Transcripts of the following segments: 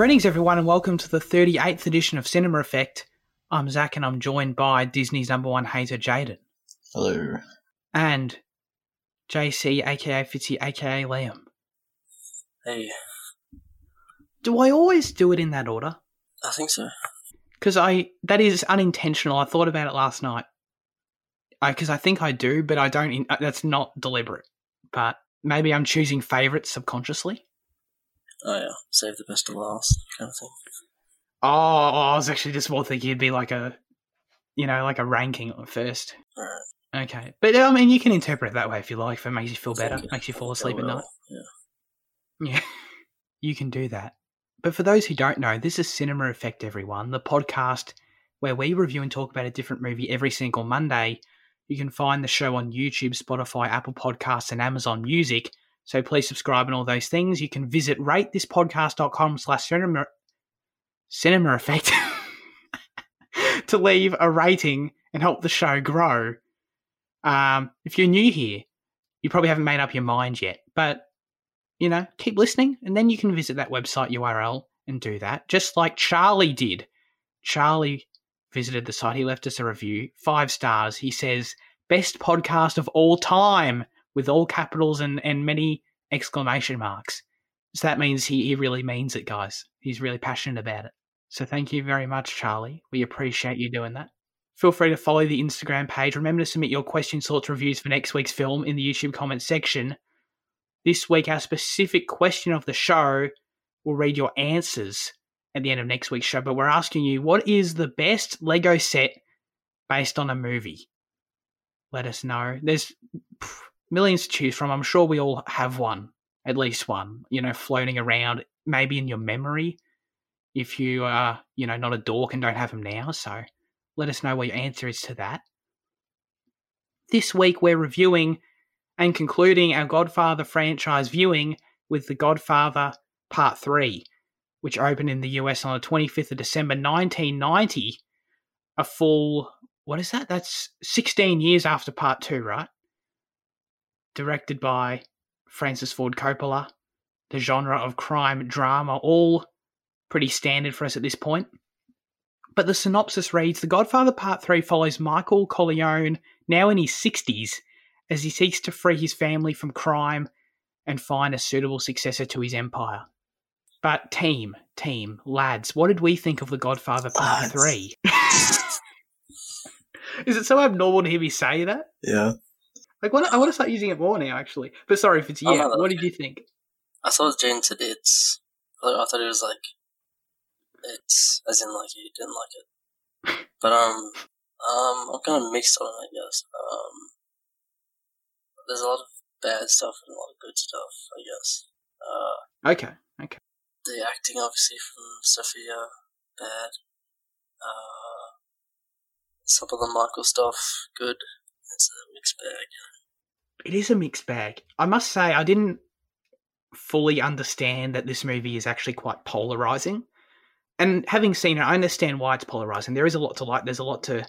Greetings, everyone, and welcome to the 38th edition of Cinema Effect. I'm Zach, and I'm joined by Disney's number one hater, Jaden, Hello. and JC, aka Fitzy, aka Liam. Hey, Do I always do it in that order? I think so. Because I that is unintentional. I thought about it last night. Because I, think I do, but I don't. In, uh, that's not deliberate. But maybe I'm choosing favorites subconsciously. Oh yeah, save the best to last kind of thing. Oh, oh, I was actually just more thinking it'd be like a, you know, like a ranking first. Alright. Okay, but I mean, you can interpret it that way if you like. If it makes you feel better, makes you fall asleep at night. Yeah. Yeah, you can do that. But for those who don't know, this is Cinema Effect, everyone, the podcast where we review and talk about a different movie every single Monday. You can find the show on YouTube, Spotify, Apple Podcasts, and Amazon Music. So please subscribe and all those things. You can visit ratethispodcast.com slash cinema, cinema effect to leave a rating and help the show grow. Um, if you're new here, you probably haven't made up your mind yet, but you know, keep listening, and then you can visit that website URL and do that, just like Charlie did. Charlie visited the site. He left us a review, five stars. He says, "Best podcast of all time," with all capitals and and many exclamation marks. So that means he he really means it, guys. He's really passionate about it. So thank you very much, Charlie. We appreciate you doing that. Feel free to follow the Instagram page. Remember to submit your questions, thoughts, reviews for next week's film in the YouTube comments section. This week, our specific question of the show will read your answers at the end of next week's show. But we're asking you, what is the best Lego set based on a movie? Let us know. There's pff, millions to choose from. I'm sure we all have one, at least one, you know, floating around, maybe in your memory if you are, you know, not a dork and don't have them now. So let us know what your answer is to that. This week, we're reviewing and concluding our Godfather franchise viewing with The Godfather Part 3, which opened in the US on the 25th of December 1990. A full, what is that? That's 16 years after Part 2, right? Directed by Francis Ford Coppola. The genre of crime drama, all pretty standard for us at this point. But the synopsis reads The Godfather Part 3 follows Michael Corleone, now in his 60s, as he seeks to free his family from crime and find a suitable successor to his empire. But team, team, lads, what did we think of The Godfather Part Lads. 3? Is it so abnormal to hear me say that? Yeah. Like, what, I want to start using it more now, actually. But sorry if it's Oh, yeah. no, what did you think? I thought Jane said it's. I thought I thought it was like. It's as in like you didn't like it, but um um I'm kind of mixed on it. I guess um there's a lot of bad stuff and a lot of good stuff. I guess uh Okay, okay. the acting obviously from Sophia bad. Uh, some of the Michael stuff good. It's a mixed bag. it is a mixed bag. I must say, I didn't fully understand that this movie is actually quite polarizing. And having seen it, I understand why it's polarizing. There is a lot to like, there's a lot to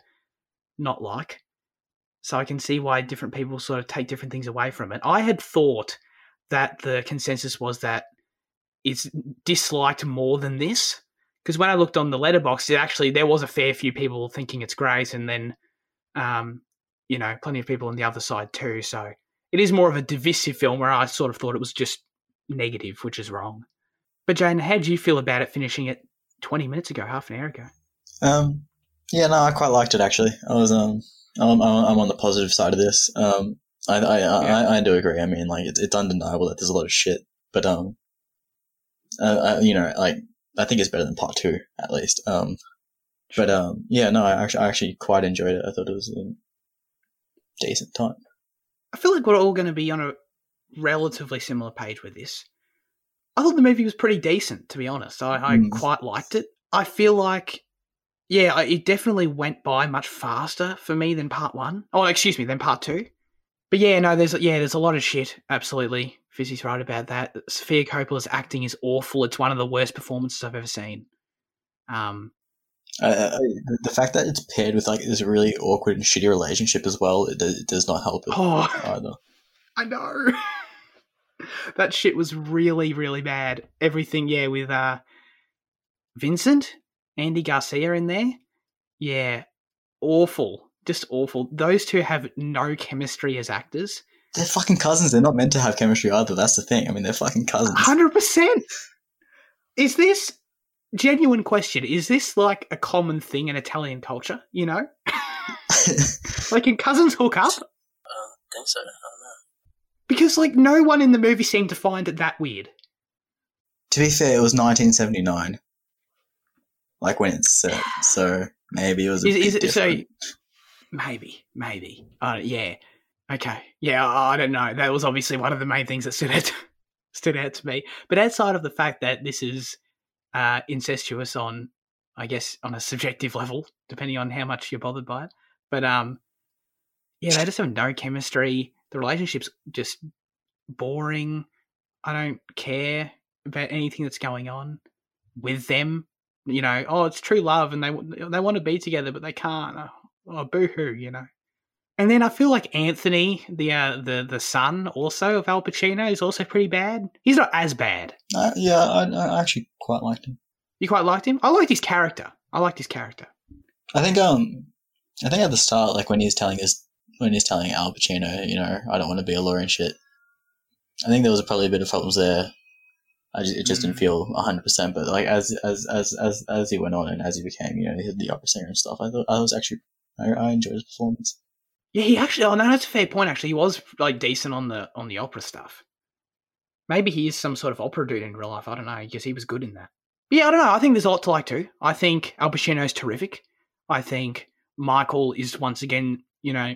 not like. So I can see why different people sort of take different things away from it. I had thought that the consensus was that it's disliked more than this. Because when I looked on the Letterboxd, it actually there was a fair few people thinking it's great, and then um, you know, plenty of people on the other side too. So it is more of a divisive film where I sort of thought it was just negative, which is wrong. But Jane, how do you feel about it finishing it 20 minutes ago, half an hour ago? Um. Yeah. No, I quite liked it actually. I was um. I'm, I'm on the positive side of this. Um. I I I, I do agree. I mean, like it's it's undeniable that there's a lot of shit, but um. Uh, I, you know, like I think it's better than part two at least. Um. But um. Yeah. No, I actually I actually quite enjoyed it. I thought it was a decent time. I feel like we're all going to be on a relatively similar page with this. I thought the movie was pretty decent, to be honest. I, I Mm. quite liked it. I feel like, yeah, it definitely went by much faster for me than part one. Oh, excuse me, than part two. But yeah, no, there's yeah, there's a lot of shit. Absolutely, Fitzy's right about that. Sophia Coppola's acting is awful. It's one of the worst performances I've ever seen. Um, Uh, the fact that it's paired with like this really awkward and shitty relationship as well, it, does- it does not help it oh, either. I know. that shit was really, really bad. Everything, yeah, with uh Vincent, Andy Garcia in there. Yeah, awful. Just awful. Those two have no chemistry as actors. They're fucking cousins. They're not meant to have chemistry either. That's the thing. I mean, they're fucking cousins. 100%. Is this genuine question? Is this like a common thing in Italian culture, you know? like can cousins hook up? I don't think so. I don't know. Because like no one in the movie seemed to find it that weird. to be fair, it was 1979. Like when it's set, so maybe it was a Is, bit is it so? different. Maybe, maybe. Uh, yeah. Okay. Yeah, I I don't know. That was obviously one of the main things that stood out stood out to me. But outside of the fact that this is uh, incestuous on, I guess, on a subjective level, depending on how much you're bothered by it. But um, yeah, they just have no chemistry. The relationship's just boring. I don't care about anything that's going on with them. You know, oh, it's true love, and they they want to be together, but they can't. Oh, oh boo hoo, you know. And then I feel like Anthony, the uh, the the son, also of Al Pacino, is also pretty bad. He's not as bad. Uh, yeah, I, I actually quite liked him. You quite liked him. I liked his character. I liked his character. I think um, I think at the start, like when he's telling his when he's telling Al Pacino, you know, I don't want to be a lawyer and shit. I think there was probably a bit of problems there. I just, it just didn't Mm. feel hundred percent. But like as as as as as he went on and as he became, you know, the opera singer and stuff, I thought I was actually I, I enjoyed his performance. Yeah, he actually. Oh no, that's a fair point. Actually, he was like decent on the on the opera stuff. Maybe he is some sort of opera dude in real life. I don't know because he was good in that. But yeah, I don't know. I think there's a lot to like too. I think Al Pacino's terrific. I think Michael is once again, you know,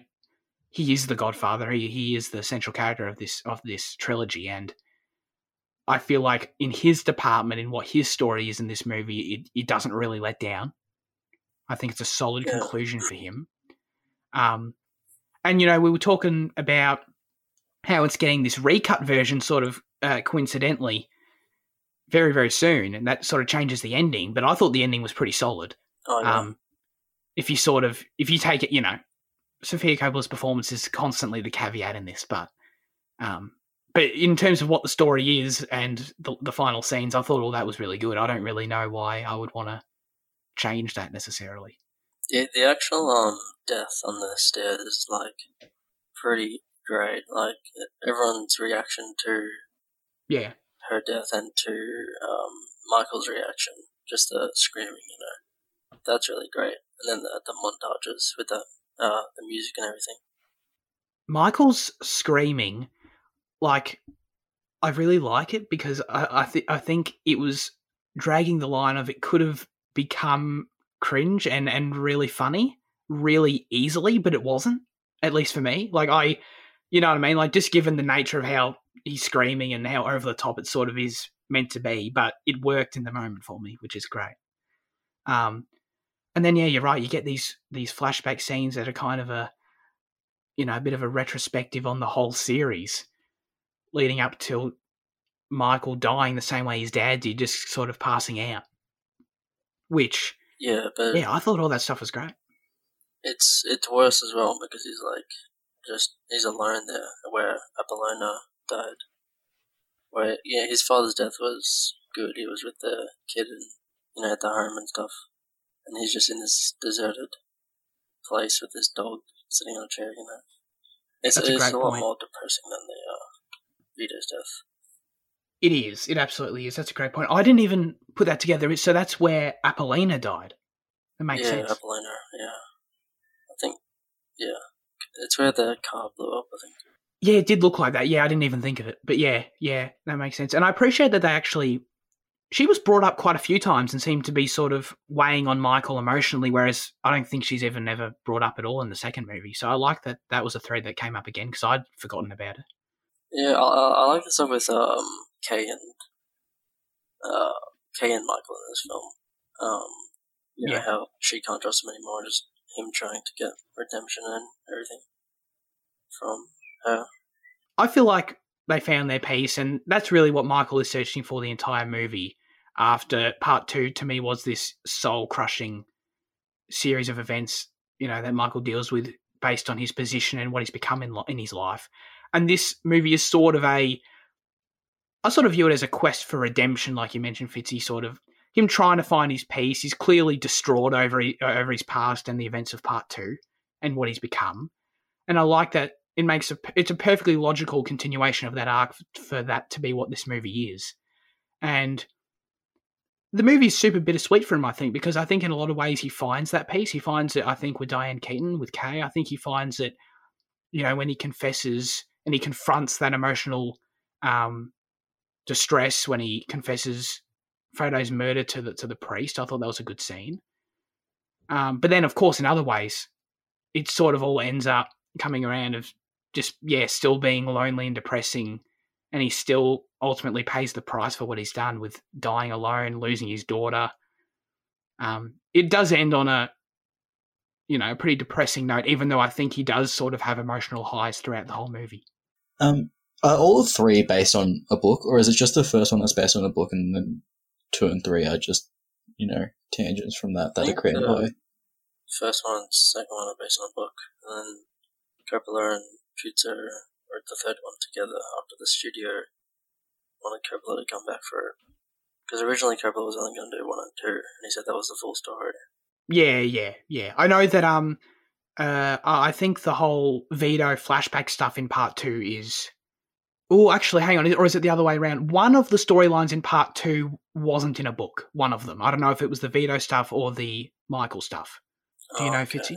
he is the Godfather. He he is the central character of this of this trilogy, and I feel like in his department, in what his story is in this movie, it, it doesn't really let down. I think it's a solid Yeah. conclusion for him. Um, and you know, we were talking about how it's getting this recut version, sort of uh, coincidentally, very very soon, and that sort of changes the ending. But I thought the ending was pretty solid. Oh. Um, if you sort of if you take it, you know, Sophia Coppola's performance is constantly the caveat in this, but um, but in terms of what the story is and the, the final scenes, I thought all that was really good. I don't really know why I would want to change that necessarily. The, the actual um death on the stairs is like pretty great. Like everyone's reaction to Yeah, her death and to um Michael's reaction, just the screaming, you know, that's really great. And then the, the montages with the uh the music and everything. Michael's screaming, like I really like it because I I, th- I think it was dragging the line of it could have become cringe and and really funny really easily, but it wasn't. At least for me, like I, you know what I mean. Like just given the nature of how he's screaming and how over the top it sort of is meant to be, but it worked in the moment for me, which is great. Um, and then yeah, you're right. You get these these flashback scenes that are kind of a you know, a bit of a retrospective on the whole series, leading up till Michael dying the same way his dad did, just sort of passing out. Which, Yeah, but yeah, I thought all that stuff was great. it's it's worse as well because he's like just he's alone there where Apollonia died. Where yeah, his father's death was good. He was with the kid and you know at the home and stuff, and he's just in this deserted place with his dog sitting on a chair. You know, it's That's a it's a lot point. more depressing than the uh, Vito's death. It is. It absolutely is. That's a great point. I didn't even put that together. So that's where Apollonia died. That makes sense. yeah, sense. Apollonia. Yeah, I think yeah, it's where the car blew up. I think. Yeah, it did look like that. Yeah, I didn't even think of it. But yeah, yeah, that makes sense. And I appreciate that they actually. She was brought up quite a few times and seemed to be sort of weighing on Michael emotionally, whereas I don't think she's ever never brought up at all in the second movie. So I like that that was a thread that came up again because I'd forgotten about it. Yeah, I, I I like the stuff with um Kay and uh Kay and Michael in this film. Um, you know how she can't trust him anymore, just him trying to get redemption and everything from her. I feel like they found their peace, and that's really what Michael is searching for the entire movie. After part two, to me, was this soul crushing series of events, you know, that Michael deals with based on his position and what he's become in, li- in his life. And this movie is sort of a, I sort of view it as a quest for redemption, like you mentioned, Fitzy, sort of him trying to find his peace. He's clearly distraught over over his past and the events of part two and what he's become. And I like that it makes a it's a perfectly logical continuation of that arc for that to be what this movie is. And the movie is super bittersweet for him, I think, because I think in a lot of ways he finds that peace. He finds it, I think, with Diane Keaton, with Kay. I think he finds it, you know, when he confesses and he confronts that emotional um, distress when he confesses Fredo's murder to the to the priest. I thought that was a good scene. Um, but then, of course, in other ways, it sort of all ends up coming around of just yeah, still being lonely and depressing, and he still ultimately pays the price for what he's done with dying alone, losing his daughter. Um, it does end on a you know a pretty depressing note, even though I think he does sort of have emotional highs throughout the whole movie. Um, are all three based on a book, or is it just the first one that's based on a book, and then two and three are just you know tangents from that that are created by? First one, second one are based on a book, and then Coppola and Puzo wrote the third one together after the studio wanted Coppola to come back for it. Because originally Coppola was only going to do one and two, and he said that was the full story. Yeah, yeah, yeah. I know that. Um, uh, I think the whole Vito flashback stuff in part two is. Oh, actually, hang on. Or is it the other way around? One of the storylines in part two wasn't in a book. One of them. I don't know if it was the Vito stuff or the Michael stuff. Do you oh, know, okay. Fitzy?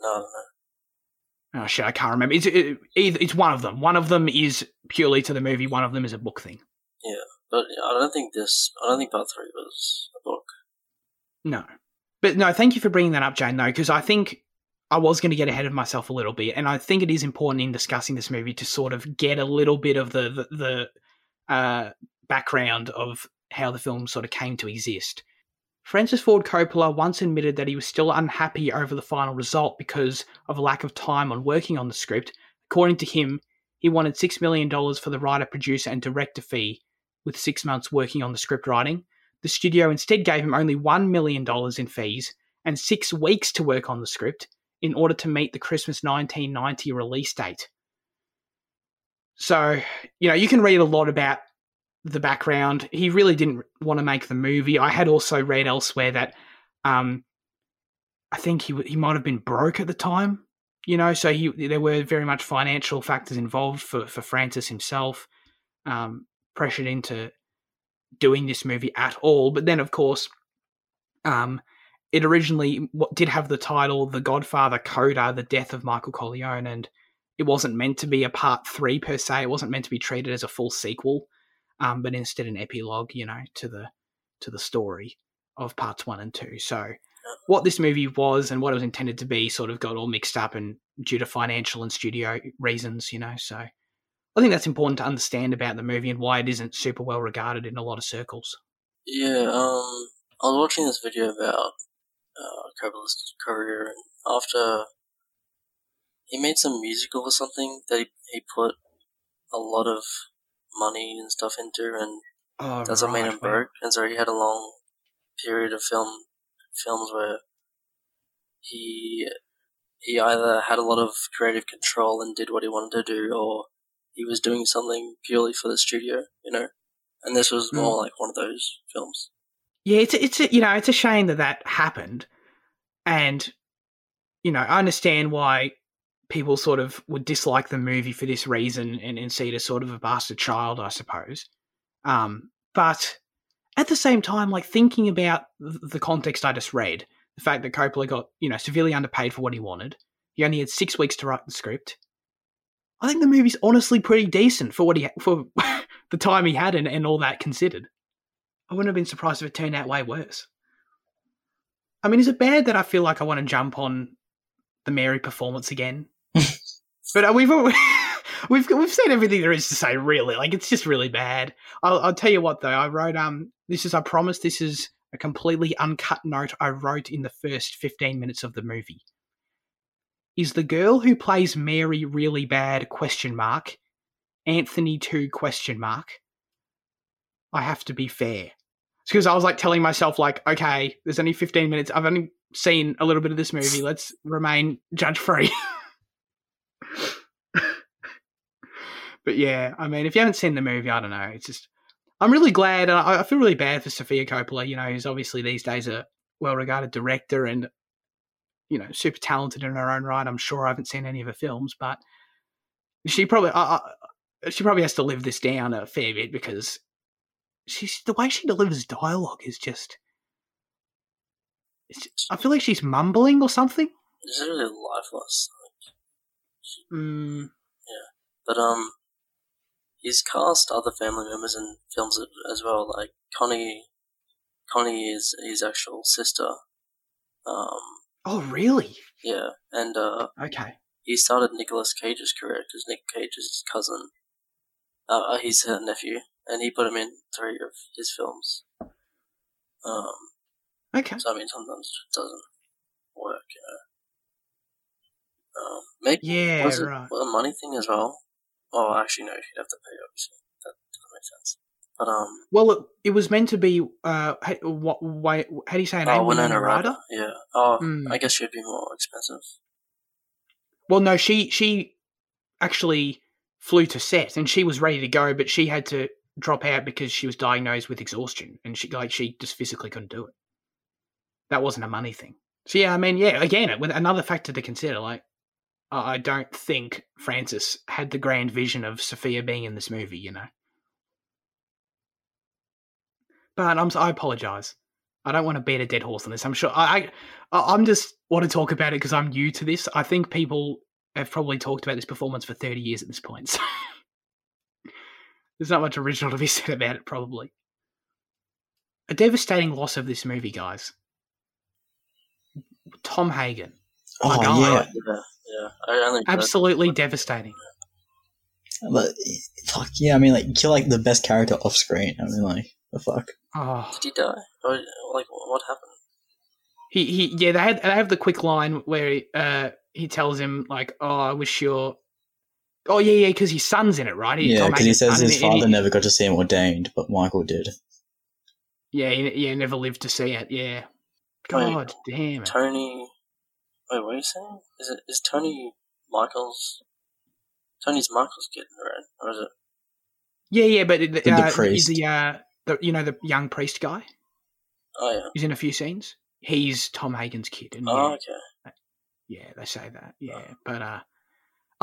No, no. Oh shit, I can't remember. It's it, it's one of them. One of them is purely to the movie. One of them is a book thing. Yeah, but I don't think this. I don't think part three was a book. No, but no. Thank you for bringing that up, Jane. Though, because I think I was going to get ahead of myself a little bit, and I think it is important in discussing this movie to sort of get a little bit of the the, the uh, background of how the film sort of came to exist. Francis Ford Coppola once admitted that he was still unhappy over the final result because of a lack of time on working on the script. According to him, he wanted $6 million for the writer, producer, and director fee, with six months working on the script writing. The studio instead gave him only $1 million in fees and six weeks to work on the script in order to meet the Christmas 1990 release date. So, you know, you can read a lot about the background. He really didn't want to make the movie. I had also read elsewhere that um, I think he he might have been broke at the time. You know, so he there were very much financial factors involved for for Francis himself, um, pressured into doing this movie at all. But then, of course, um, it originally did have the title "The Godfather Coda: The Death of Michael Corleone," and it wasn't meant to be a part three per se. It wasn't meant to be treated as a full sequel um, but instead an epilogue, you know, to the to the story of parts one and two. So what this movie was and what it was intended to be sort of got all mixed up and due to financial and studio reasons, you know. So I think that's important to understand about the movie and why it isn't super well regarded in a lot of circles. Yeah, um, I was watching this video about uh, Coppola's career, and after he made some musical or something that he, he put a lot of money and stuff into, and oh, that's right, what made him broke. And so he had a long period of film films where he he either had a lot of creative control and did what he wanted to do, or he was doing something purely for the studio, you know. And this was more mm. like one of those films. Yeah, it's it's a, you know it's a shame that that happened, and you know I understand why people sort of would dislike the movie for this reason and, and see it as sort of a bastard child, I suppose. Um, but at the same time, like thinking about the context I just read, the fact that Coppola got, you know, severely underpaid for what he wanted, he only had six weeks to write the script. I think the movie's honestly pretty decent for what he for the time he had and, and all that considered. I wouldn't have been surprised if it turned out way worse. I mean, is it bad that I feel like I want to jump on the Mary performance again? but uh, we've we've we've said everything there is to say. Really, like it's just really bad. I'll, I'll tell you what though. I wrote um. This is I promise. This is a completely uncut note I wrote in the first fifteen minutes of the movie. Is the girl who plays Mary really bad? Question mark. Anthony two question mark. I have to be fair. It's because I was like telling myself like, okay, there's only 15 minutes. I've only seen a little bit of this movie. Let's remain judge free. but yeah, I mean, if you haven't seen the movie, I don't know. It's just I'm really glad. and I, I feel really bad for Sophia Coppola. You know, who's obviously these days a well-regarded director and you know super talented in her own right. I'm sure I haven't seen any of her films, but she probably uh, she probably has to live this down a fair bit because she's the way she delivers dialogue is just. It's, I feel like she's mumbling or something. It's really lifeless. Mm, But um, he's cast other family members in films as well. Like Connie, Connie is his actual sister. Um, oh, really? yeah, and uh, Okay. he started Nicolas Cage's career because Nick Cage is his cousin. Uh, he's her nephew, and he put him in three of his films. Um, Okay. so I mean, sometimes it doesn't work, you know. Um, maybe Yeah, was it right. a money thing as well? Oh, actually, no. you'd have to pay, obviously. That doesn't make sense. But um, Well, it, it was meant to be. Uh, how, what? Why? How do you say her name? oh, Winona Ryder? Ryder. Yeah. Oh, Mm. I guess she'd be more expensive. Well, no, she she actually flew to set and she was ready to go, but she had to drop out because she was diagnosed with exhaustion and she like she just physically couldn't do it. That wasn't a money thing. So yeah, I mean, yeah, again, with another factor to consider, like I don't think Francis had the grand vision of Sophia being in this movie, you know. But I'm I apologize. I don't want to beat a dead horse on this. I'm sure I, I I'm just want to talk about it because I'm new to this. I think people have probably talked about this performance for 30 years at this point. So there's not much original to be said about it, probably. A devastating loss of this movie, guys. Tom Hagen. Oh yeah, Yeah, yeah. I only read- Absolutely devastating. but fuck yeah. I mean, like kill like the best character off screen. I mean, like the fuck. Oh, Did he die? Or, like, what happened? he he. Yeah, they had they have the quick line where he, uh he tells him like, "Oh, I wish your." Oh yeah, yeah, because his son's in it, right? Yeah, because he says his he- and father never got to see him ordained, but Michael did. Yeah, he, yeah, never lived to see it. Yeah. Wait, God damn it. Tony. Wait, what are you saying? Is it is Tony Michaels? Tony's Michaels kid, right? Or is it? Yeah, yeah, but the, the uh, priest. Is the uh, the you know the young priest guy? Oh yeah. He's in a few scenes. He's Tom Hagen's kid, and Oh yeah, okay. yeah, they say that. Yeah, but uh,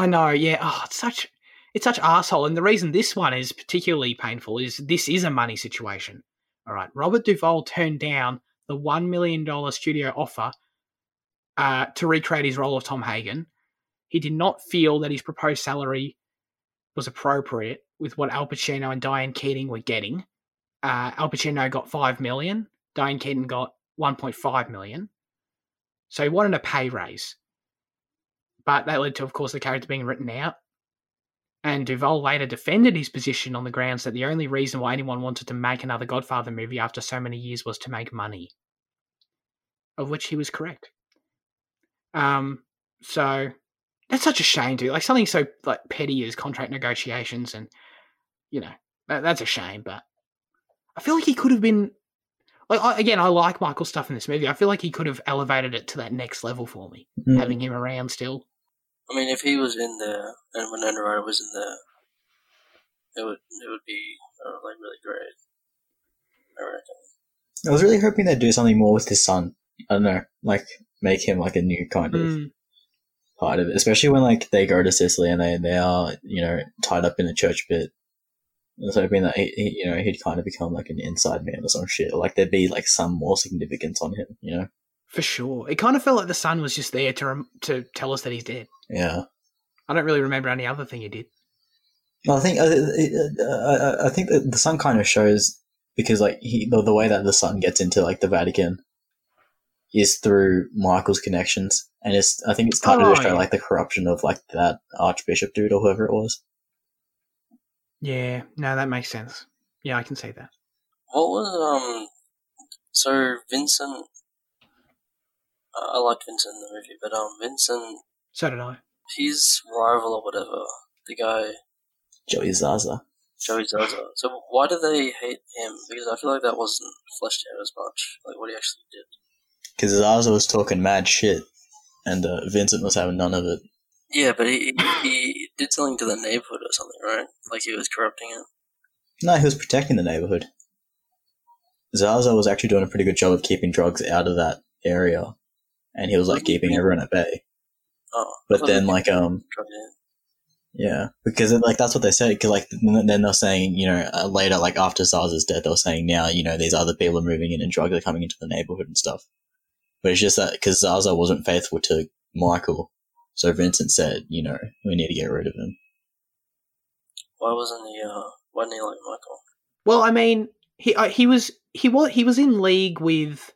I know. Yeah, oh, it's such it's such asshole, and the reason this one is particularly painful is this is a money situation. All right, Robert Duvall turned down the one million dollar studio offer uh, to recreate his role of Tom Hagen. He did not feel that his proposed salary was appropriate with what Al Pacino and Diane Keaton were getting. Uh, Al Pacino got five million. Diane Keaton got one point five million. So he wanted a pay raise, but that led to, of course, the character being written out. And Duvall later defended his position on the grounds that the only reason why anyone wanted to make another Godfather movie after so many years was to make money. Of which he was correct. Um, so that's such a shame, dude. Like something so like petty as contract negotiations, and you know that, that's a shame. But I feel like he could have been like I, again. I like Michael's stuff in this movie. I feel like he could have elevated it to that next level for me, Mm. having him around still. I mean, if he was in there and when Ryder was in there, it would it would be uh, like really great. I reckon. I was really hoping they'd do something more with his son. I don't know, like make him like a new kind of Mm, part of it, especially when like they go to Sicily and they they are you know tied up in a church bit. I was hoping that he, he you know he'd kind of become like an inside man or some shit, like there'd be like some more significance on him, you know? For sure. It kind of felt like the son was just there to rem- to tell us that he's dead. Yeah. I don't really remember any other thing he did. Well, I think uh, uh, uh, I think that the son kind of shows because like he the, the way that the son gets into like the Vatican is through Michael's connections, and it's I think it's kind Oh, of to show yeah. like the corruption of like that archbishop dude or whoever it was. Yeah, no, that makes sense. Yeah, I can see that. What was um? So Vincent, I I liked Vincent in the movie, but um, Vincent, So did I. his rival or whatever, the guy Joey Zaza. Joey Zaza. So why do they hate him? Because I feel like that wasn't fleshed out as much, like what he actually did. Because Zaza was talking mad shit, and uh, Vincent was having none of it. Yeah, but he he did something to the neighborhood or something, right? Like he was corrupting it. No, he was protecting the neighborhood. Zaza was actually doing a pretty good job of keeping drugs out of that area, and he was like keeping everyone at bay. Oh, But then, like, um, yeah, because like that's what they said. Because like then they're saying, you know, uh, later, like after Zaza's death, they were saying now, you know, these other people are moving in and drugs are coming into the neighborhood and stuff. But it's just that because Zaza wasn't faithful to Michael, so Vincent said, you know, we need to get rid of him. Why wasn't he? Uh, why didn't he like Michael? Well, I mean, he uh, he was he was he was in league with.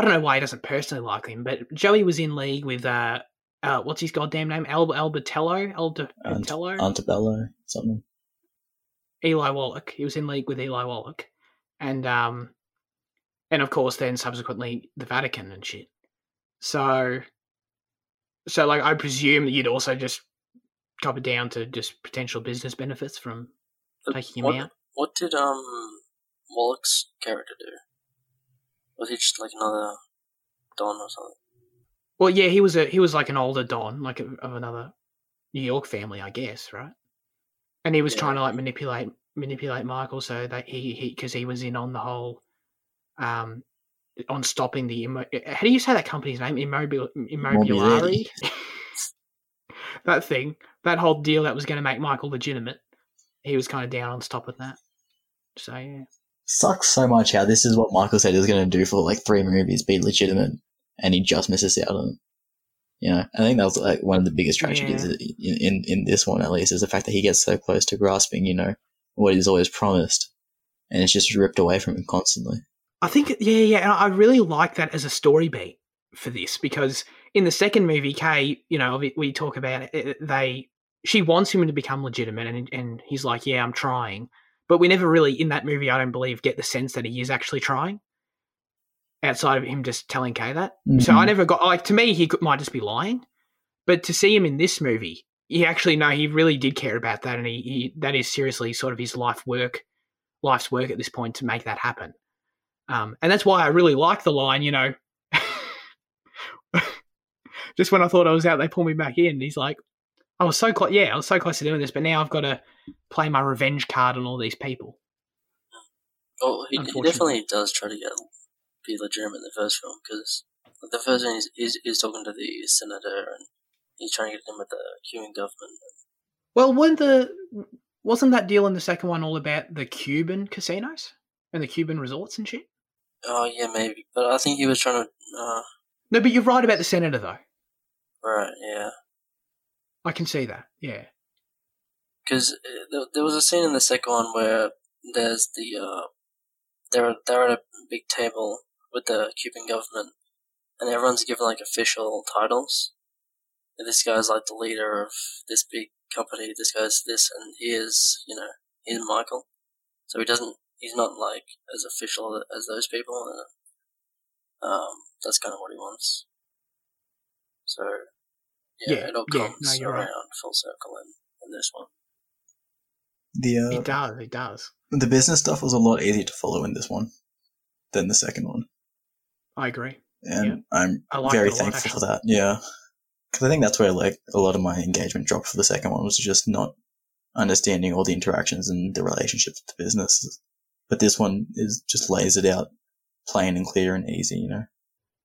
I don't know why he doesn't personally like him, but Joey was in league with uh, uh what's his goddamn name? Al Albertello, Ant- Albertello, Antebello, something. Eli Wallach. He was in league with Eli Wallach, and um, and of course, then subsequently the Vatican and shit. So, so like, I presume that you'd also just cop it down to just potential business benefits from But taking him what, out. What did um Wallach's character do? Was he just like another Don or something? Well, yeah, he was a he was like an older don, like of of another New York family, I guess, right? And he was Yeah. trying to like manipulate manipulate Michael so that he he because he was in on the whole, um, on stopping the how do you say that company's name? Immobil Immobiliare. that thing, that whole deal that was going to make Michael legitimate. He was kind of down on stopping that. So yeah, Sucks so much how this is what Michael said he was going to do for like three movies, be legitimate, and he just misses out on it. You know, I think that was like one of the biggest tragedies in, in in this one at least is the fact that he gets so close to grasping, you know, what he's always promised, and it's just ripped away from him constantly. I think, yeah, yeah, and I really like that as a story beat for this because in the second movie, Kay, you know, we- talk about it, it- they, she wants him to become legitimate, and and he's like, yeah, I'm trying, but we never really in that movie, I don't believe, get the sense that he is actually trying. Outside of him just telling Kay that, so I Mhm. never got like to me he could, might just be lying, but to see him in this movie, he actually no, he really did care about that, and he, he that is seriously sort of his life work, life's work at this point to make that happen. Um, and that's why I really like the line, you know. just when I thought I was out, they pull me back in. He's like, I was so close. Yeah, I was so close to doing this, but now I've got to play my revenge card on all these people. Oh, he, he definitely does try to get be legitimate in the first film because the first one is is is talking to the senator and he's trying to get him with the Cuban government. Well, when the wasn't that deal in the second one all about the Cuban casinos and the Cuban resorts and shit? Oh yeah, maybe, but I think he was trying to. Uh, No, but you're right about the senator, though. right, yeah, I can see that. Yeah. because there, there was a scene in the second one where there's the uh, they're they're at a big table with the Cuban government, and everyone's given like official titles. And this guy's like the leader of this big company. This guy's this, and he is, you know, he's Michael. So he doesn't. He's not like as official as those people. And, um, that's kind of what he wants. So yeah, Yeah, it all yeah, comes no, you're around right. full circle in, in this one. The It uh, does. It does. the business stuff was a lot easier to follow in this one than the second one, I agree. and Yeah. I'm like very it a lot, thankful for that. Yeah, because I think that's where like a lot of my engagement dropped for the second one was just not understanding all the interactions and the relationships with the business. But this one is just lays it out plain and clear and easy. You know.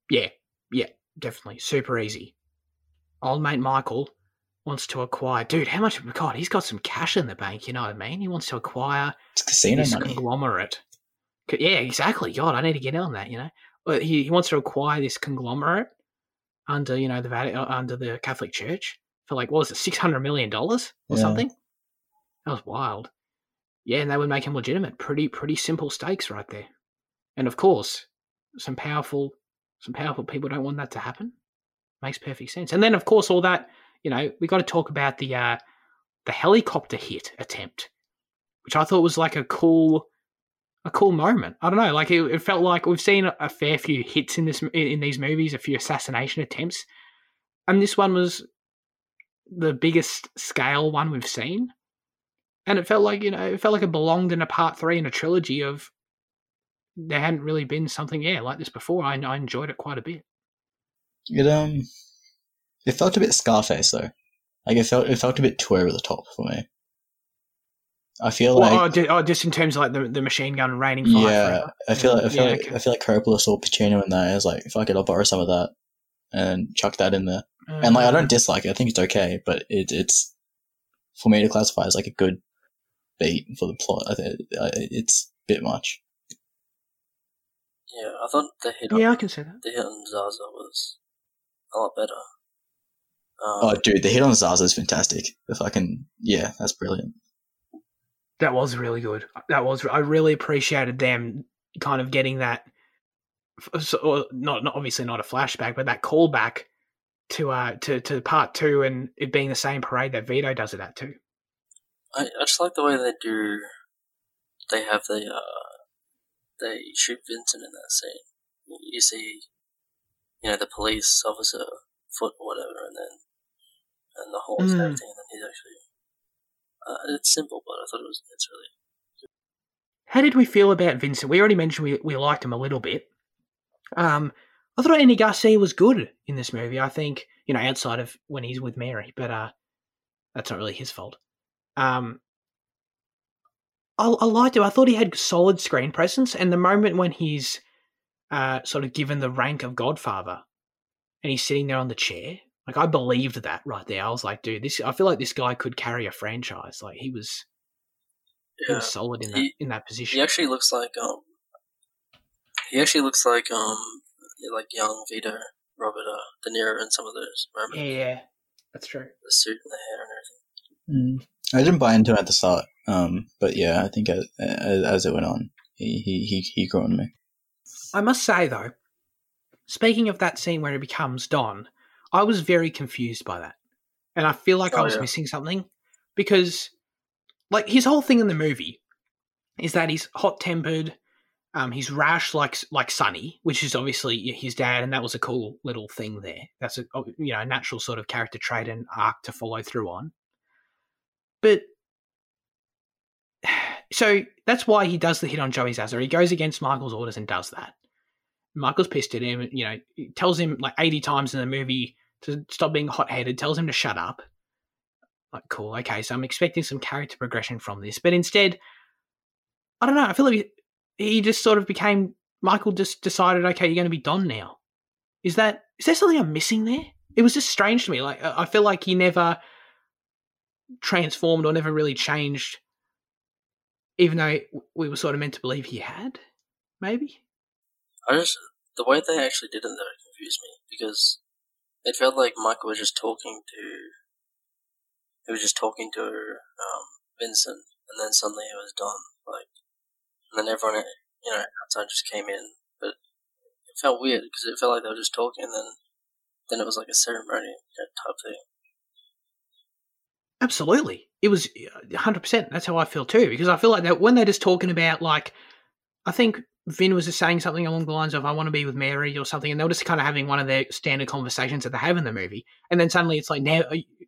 Yeah, yeah, definitely. Super easy. Old mate Michael wants to acquire. Dude, how much? God, he's got some cash in the bank, you know what I mean? He wants to acquire It's casino this money. conglomerate. Yeah, exactly. God, I need to get on that, you know? Well, he, he wants to acquire this conglomerate under, you know, the uh, under the Catholic Church for like, what was it, $600 million or Yeah. something? That was wild. Yeah, and they would make him legitimate. Pretty, pretty simple stakes right there. And of course, some powerful, some powerful people don't want that to happen. Makes perfect sense. And then, of course, all that, you know, we got to talk about the, uh, the helicopter hit attempt, which I thought was like a cool, a cool moment. I don't know, like it, it felt like we've seen a, fair few hits in this in these movies, a few assassination attempts, and this one was the biggest scale one we've seen. And it felt like you know, it felt like it belonged in a part three in a trilogy of. There hadn't really been something, yeah, like this before. I, I enjoyed it quite a bit. It um, it felt a bit Scarface though. Like it felt it felt a bit too over the top for me. I feel Well, like oh, ju- oh, just in terms of like the, the machine gun raining fire. yeah. I feel I feel yeah, like just, just in terms of like the, the machine gun raining fire. yeah, forever. I feel Yeah, like okay. I feel like Coppola saw Pacino in there. It's like if I could, I'll borrow some of that and chuck that in there. And like I don't dislike it. I think it's okay, but it, it's for me to classify as like a good beat for the plot. I think it's a bit much. Yeah, I thought the hit on Yeah, I can see that. the hit on Zaza was a lot better. Um, Oh, dude, the hit on Zaza is fantastic. The fucking yeah, that's brilliant. That was really good. That was. I really appreciated them kind of getting that. So, or not, not obviously not a flashback, but that callback to uh to to part two and it being the same parade that Vito does it at too. I, I just like the way they do. They have the uh, they shoot Vincent in that scene. You, you see, you know, the police officer foot or whatever, and then and the horse and Mm. everything, and then he's actually. Uh, it's simple, but I thought it was it's really How did we feel about Vincent? We already mentioned we, we liked him a little bit. Um, I thought Andy Garcia was good in this movie. I think you know outside of when he's with Mary, but uh, that's not really his fault. Um, I, I liked him. I thought he had solid screen presence, and the moment when he's uh, sort of given the rank of Godfather, and he's sitting there on the chair, like I believed that right there. I was like, dude, this. I feel like this guy could carry a franchise. Like he was, he was solid in that He- in that position. He actually looks like um. He actually looks like um like young Vito Robert uh, De Niro in some of those. Remember Yeah, that's true. the suit and the hair and everything. Mm. I didn't buy into it at the start, um, but yeah, I think as, as, as it went on, he he he, he grew on me. I must say though, speaking of that scene where he becomes Don, I was very confused by that, and I feel like I Oh, was yeah. missing something because, like, his whole thing in the movie is that he's hot tempered, um, he's rash like like Sonny, which is obviously his dad, and that was a cool little thing there. That's a oh, you know natural sort of character trait and arc to follow through on, but. So that's why he does the hit on Joey Zaza. He goes against Michael's orders and does that. Michael's pissed at him. You know, tells him like eighty times in the movie to stop being hot headed. Tells him to shut up. Like, cool, okay. So I'm expecting some character progression from this, but instead, I don't know. I feel like he, just sort of became. Michael just decided, okay, you're going to be Don now. Is that is there something I'm missing there? It was just strange to me. Like I feel like he never transformed or never really changed, even though we were sort of meant to believe he had. Maybe. I just the way they actually did it though confused me because it felt like Michael was just talking to he was just talking to um, Vincent, and then suddenly it was done. Like, and then everyone you know outside just came in, but it felt weird because it felt like they were just talking, and then then it was like a ceremony type thing. Absolutely. It was uh, 100%. That's how I feel too. Because I feel like that when they're just talking about, like, I think Vin was just saying something along the lines of, I want to be with Mary or something. And they were just kind of having one of their standard conversations that they have in the movie. And then suddenly it's like, now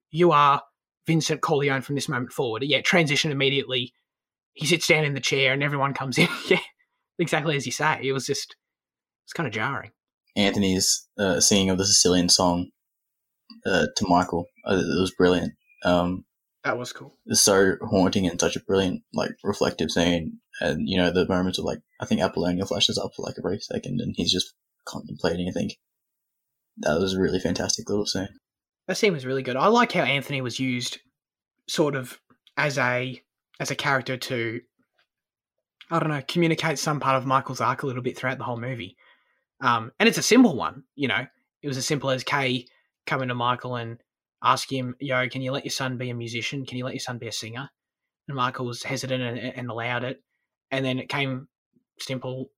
you are Vincent Corleone from this moment forward. Yeah, transition immediately. He sits down in the chair and everyone comes in. yeah, exactly as you say. It was just, it's kind of jarring. Anthony's uh, singing of the Sicilian song uh, to Michael, uh, it was brilliant. Um, That was cool. it's so haunting and such a brilliant, like, reflective scene. And, you know, the moments of, like, I think Apollonia flashes up for, like, a brief second and he's just contemplating, I think. That was a really fantastic little scene. That scene was really good. I like how Anthony was used sort of as a as a character to I don't know, communicate some part of Michael's arc a little bit throughout the whole movie. Um, and it's a simple one, you know. It was as simple as Kay coming to Michael and ask him, "Yo, can you let your son be a musician? Can you let your son be a singer?" And Michael was hesitant and, and allowed it. And then it came simple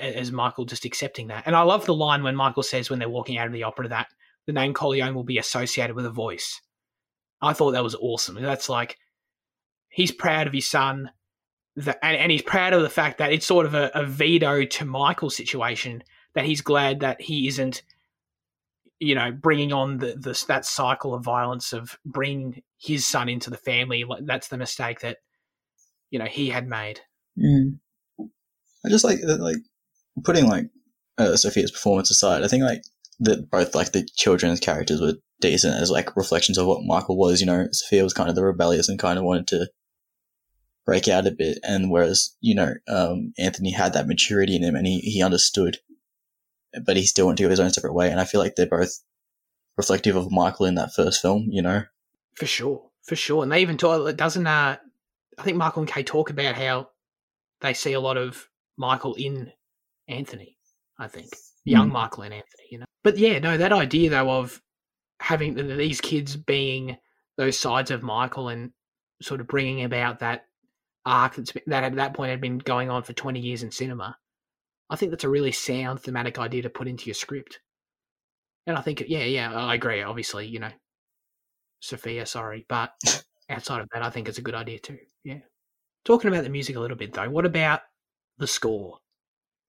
as Michael just accepting that. And I love the line when Michael says when they're walking out of the opera that the name Corleone will be associated with a voice. I thought that was awesome. That's like he's proud of his son, that, and, and he's proud of the fact that it's sort of a, a veto to Michael's situation. That he's glad that he isn't, you know, bringing on the, the that cycle of violence of bringing his son into the family. That's the mistake that you know he had made. Mm. I just like like putting like uh, Sophia's performance aside. I think like that both like the children's characters were decent as like reflections of what Michael was. You know, Sophia was kind of the rebellious and kind of wanted to break out a bit. And whereas, you know, um, Anthony had that maturity in him and he, he understood, but he still went to go his own separate way. And I feel like they're both reflective of Michael in that first film, you know? For sure. For sure. And they even talk, it doesn't, uh, I think Michael and Kay talk about how they see a lot of Michael in Anthony, I think. Young mm. Michael and Anthony, you know? But yeah, no, that idea though of having these kids being those sides of Michael and sort of bringing about that arc that's that at that point had been going on for 20 years in cinema. I think that's a really sound thematic idea to put into your script. And I think, yeah, yeah, I agree. Obviously, you know, Sofia, sorry, but outside of that, I think it's a good idea too. Yeah. Talking about the music a little bit though, what about the score?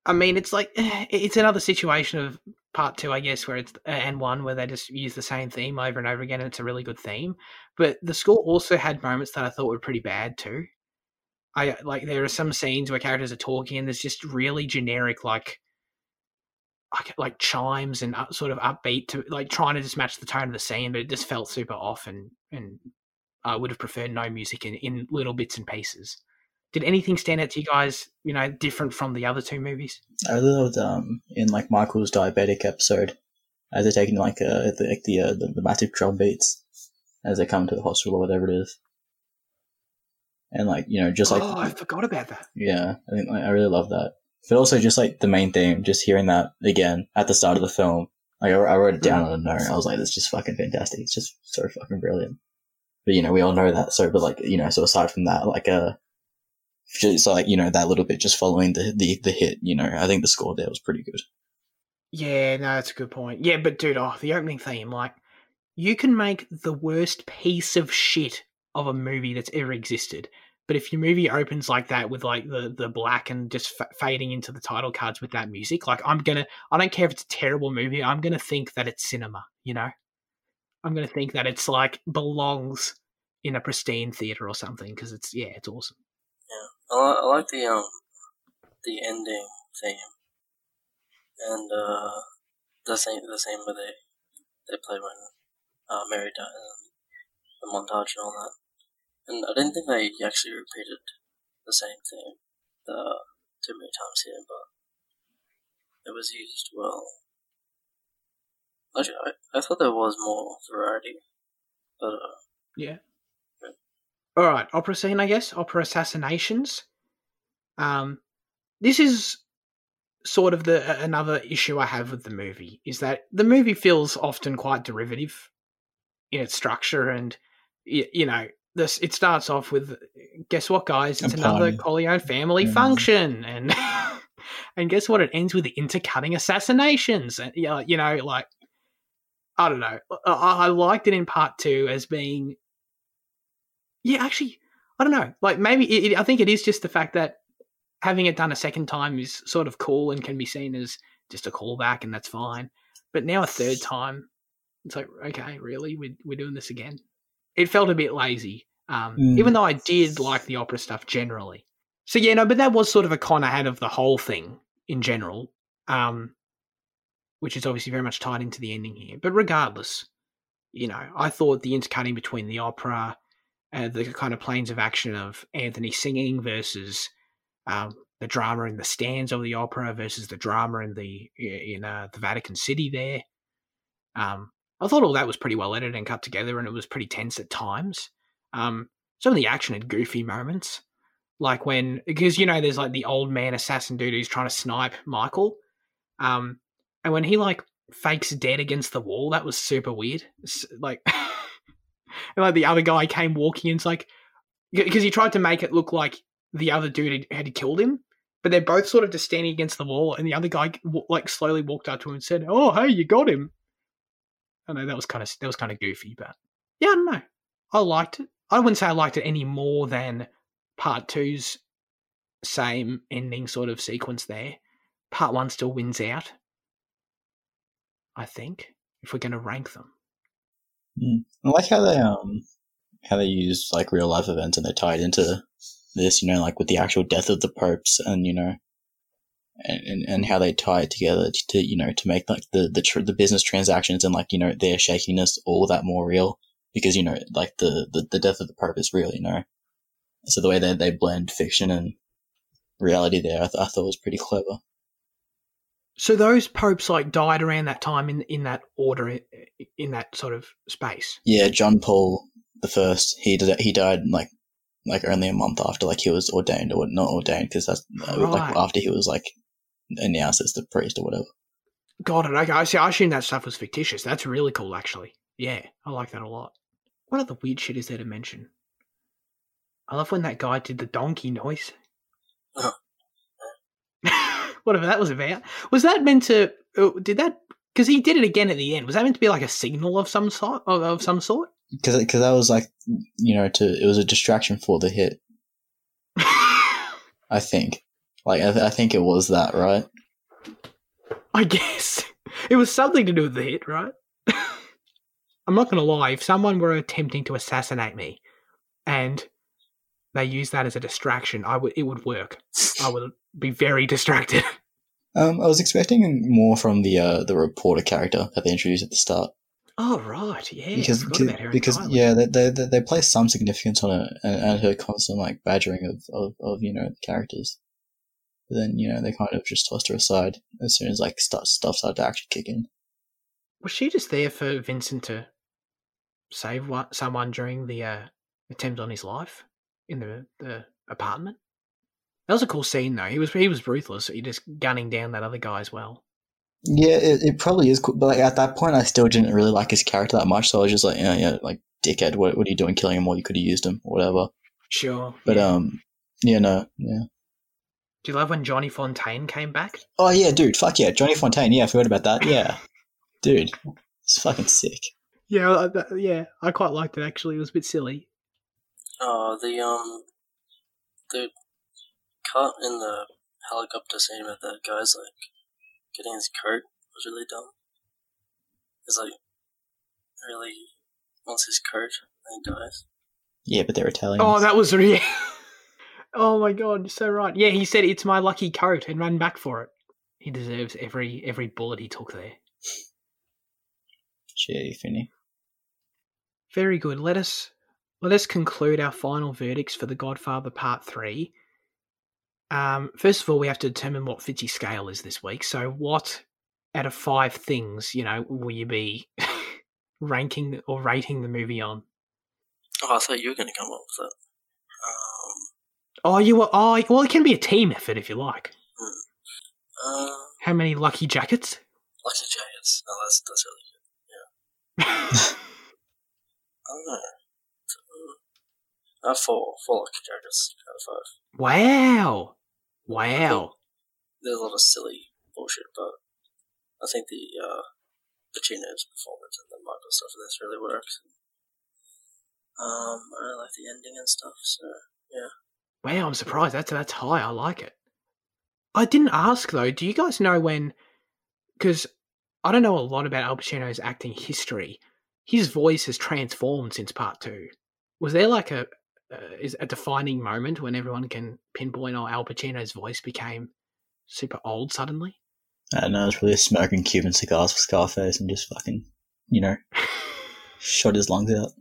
I mean, it's like it's another situation of part two, I guess, where it's and one where they just use the same theme over and over again, and it's a really good theme. But the score also had moments that I thought were pretty bad too. I like there are some scenes where characters are talking, and there's just really generic like like chimes and sort of upbeat to like trying to just match the tone of the scene, but it just felt super off, and and I would have preferred no music in in little bits and pieces. Did anything stand out to you guys? You know, different from the other two movies? I loved um in like Michael's diabetic episode, as they're taking like uh the like the, uh, the the massive drum beats as they come to the hospital or whatever it is, and like you know just like oh I forgot about that. Yeah, I think like, I really love that. But also just like the main theme, just hearing that again at the start of the film. Like I, I wrote it down mm. on a note. I was like, "That's just fucking fantastic. It's just so fucking brilliant." But you know, we all know that. So, but like you know, so aside from that, like uh, just like you know that little bit just following the, the the hit you know i think the score there was pretty good yeah no that's a good point yeah but dude oh the opening theme like you can make the worst piece of shit of a movie that's ever existed. But if your movie opens like that with like the the black and just f- fading into the title cards with that music like i'm gonna i don't care if it's a terrible movie i'm gonna think that it's cinema you know? I'm gonna think that it's like belongs in a pristine theater or something because it's yeah it's awesome. I, I like the um the ending theme. And uh the same the same way they they play when uh, Mary dies and the montage and all that. And I didn't think they actually repeated the same thing uh, too many times here, but it was used well. Actually, I, I thought there was more variety, but uh, yeah. All right, opera scene, I guess. Opera assassinations. Um, this is sort of the another issue I have with the movie is that the movie feels often quite derivative in its structure, and you know, this it starts off with guess what, guys? It's another Corleone family function, and and guess what? It ends with the intercutting assassinations, and yeah, you know, like I don't know. I, I liked it in part two as being yeah, actually, I don't know. Like maybe it, it, I think it is just the fact that having it done a second time is sort of cool and can be seen as just a callback, and that's fine. But now a third time, it's like okay, really, we're we're doing this again. It felt a bit lazy, um, mm. even though I did like the opera stuff generally. So yeah, no, but that was sort of a con I had of the whole thing in general, um, which is obviously very much tied into the ending here. But regardless, you know, I thought the intercutting between the opera uh, the kind of planes of action of Anthony singing versus um, the drama in the stands of the opera versus the drama in the in uh, the Vatican City there. Um, I thought all that was pretty well edited and cut together, and it was pretty tense at times. Um, some of the action had goofy moments, like when because you know there's like the old man assassin dude who's trying to snipe Michael, um, and when he like fakes dead against the wall, that was super weird. Like and like the other guy came walking and it's like because he tried to make it look like the other dude had killed him but they're both sort of just standing against the wall and the other guy like slowly walked up to him and said oh hey you got him i know that was kind of that was kind of goofy but yeah i don't know. I liked it. I wouldn't say i liked it any more than part two's same ending sort of sequence there. Part one still wins out. I think if we're going to rank them. Mm. I like how they um how they use like real life events and they tie it into this, you know, like with the actual death of the popes and you know, and and, and how they tie it together to, to you know to make like the the tr- the business transactions and like you know their shakiness all that more real because you know like the the, the death of the pope is real, you know, So the way that they blend fiction and reality there, I, th- I thought was pretty clever. So those popes like died around that time in in that order in that sort of space. Yeah, John Paul the first, he did he died like like only a month after like he was ordained or not ordained because that's uh, Right. like after he was like announced as the priest or whatever. Got it. Okay. I see. I assume that stuff was fictitious. That's really cool, actually. Yeah, I like that a lot. What other weird shit is there to mention? I love when that guy did the donkey noise. Whatever that was about. Was that meant to? uh, Did that? Because he did it again at the end. Was that meant to be like a signal of some sort? Of, of some sort? Because because that was like you know to it was a distraction for the hit. I think like I, th- I think it was that right. I guess it was something to do with the hit, right? I'm not going to lie. If someone were attempting to assassinate me, and they use that as a distraction, I would. It would work. I would be very distracted. Um, I was expecting more from the uh, the reporter character that they introduced at the start Oh right, yeah. because because entirely. yeah they, they they they place some significance on it and, and her constant like badgering of, of, of you know the characters. But then you know they kind of just tossed her aside as soon as like stuff stuff started to actually kick in. was she just there for Vincent to save one, someone during the uh, attempt on his life in the the apartment? That was a cool scene, though. He was he was ruthless. He just gunning down that other guy as well. Yeah, it, it probably is cool, but like at that point I still didn't really like his character that much, so I was just like yeah yeah like dickhead, what what are you doing killing him? Or you could have used him or whatever. Sure, But yeah. um yeah no yeah. Do you love when Johnny Fontane came back? Oh yeah, dude, fuck yeah, Johnny Fontane. Yeah, I forgot about that. Yeah, dude, it's fucking sick. Yeah, I- that- yeah, I quite liked it actually. It was a bit silly. Oh, the um, the cut in the helicopter scene with that guy's like getting his coat was really dumb. It's like really wants his coat and he dies. Yeah, but they're Italian. Oh, that was really. oh my god, you're so right. Yeah, he said it's my lucky coat and ran back for it. He deserves every every bullet he took there. Gee, Finny. Very good. Let us let us conclude our final verdicts for The Godfather Part Three. Um, first of all, we have to determine what Fitzy's scale is this week. So, what out of five things, you know, will you be ranking or rating the movie on? Oh, I thought you were going to come up with that. Oh, you were. Oh, well, it can be a team effort if you like. uh, How many lucky jackets? Lucky Jackets. No, that's that's really good. Yeah. I don't know. Uh, four, four Lucky Jackets out of five. wow, wow. There's a lot of silly bullshit, but I think the uh, Pacino's performance and the Michael stuff in this really works. Um, I really like the ending and stuff. So Wow, I'm surprised. That's that's high. I like it. I didn't ask though. Do you guys know when? Because I don't know a lot about Al Pacino's acting history. His voice has transformed since part two. Was there like a uh, is a defining moment when everyone can pinpoint oh Al Pacino's voice became super old suddenly? I don't know. I was really smoking Cuban cigars for Scarface and just fucking, you know, shot his lungs out.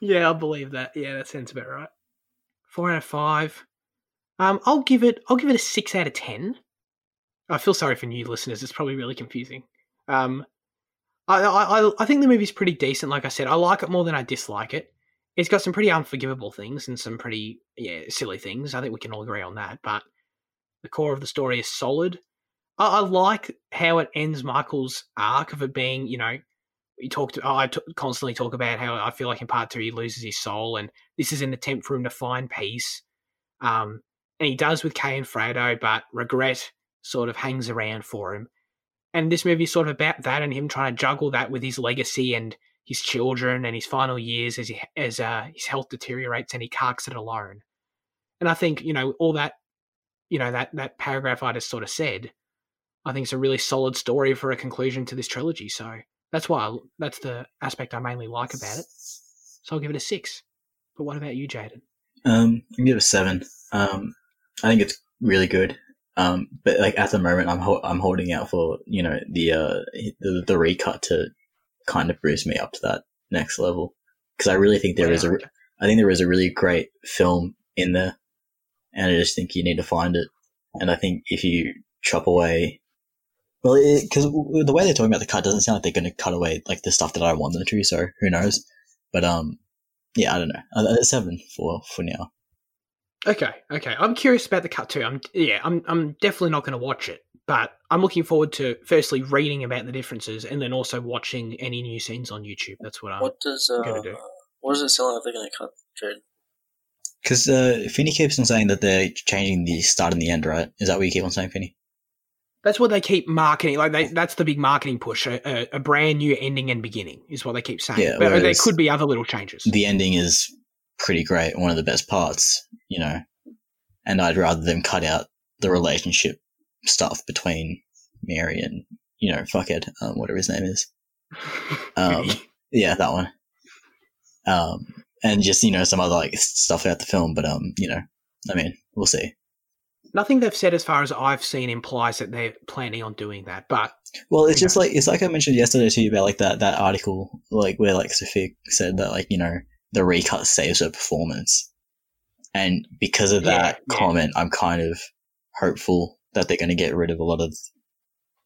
yeah, I believe that. Yeah, that sounds about right. Four out of five. Um, I'll give it. I'll give it a six out of ten. I feel sorry for new listeners. It's probably really confusing. Um, I, I I- think the movie's pretty decent. Like I said, I like it more than I dislike it. It's got some pretty unforgivable things and some pretty yeah silly things. I think we can all agree on that. But the core of the story is solid. I, I like how it ends Michael's arc of it being you know we talked. Oh, I t- constantly talk about how I feel like in part two he loses his soul, and this is an attempt for him to find peace. Um, and he does with Kay and Fredo, but regret sort of hangs around for him. And this movie is sort of about that and him trying to juggle that with his legacy and his children and his final years as he, as uh, his health deteriorates and he carks it alone. And I think you know all that, you know that that paragraph I just sort of said. I think it's a really solid story for a conclusion to this trilogy. So that's why I, that's the aspect I mainly like about it. So I'll give it a six. But what about you, Jaden? Um, I give it a seven. Um, I think it's really good. Um, but like at the moment, I'm ho- I'm holding out for you know the uh the, the recut to kind of boost me up to that next level because I really think there there is a I think there is a really great film in there, and I just think you need to find it. And I think if you chop away, well, because the way they're talking about the cut doesn't sound like they're going to cut away like the stuff that I want them to. So who knows? But um, yeah, I don't know. Uh, seven for for now. Okay, okay. I'm curious about the cut too. I'm yeah, I'm I'm definitely not going to watch it, but I'm looking forward to firstly reading about the differences and then also watching any new scenes on YouTube. That's what I'm What does uh, going to do. what does it sound like they're going to cut, Jared? Because uh, Finney keeps on saying that they're changing the start and the end, right? Is that what you keep on saying, Finney? That's what they keep marketing. Like they, that's the big marketing push. A, a, brand new ending and beginning is what they keep saying. Yeah, but there could be other little changes. The ending is pretty great, one of the best parts, you know. And I'd rather them cut out the relationship stuff between Mary and you know fuckhead, um, whatever his name is. Um, yeah, that one. Um, and just you know some other like stuff about the film, but um, you know, I mean, we'll see. Nothing they've said, as far as I've seen, implies that they're planning on doing that. But Well, it's just like it's like I mentioned yesterday to you about like that that article, like where like Sofia said that like you know the recut saves her performance, and because of that yeah. comment, I'm kind of hopeful that they're going to get rid of a lot of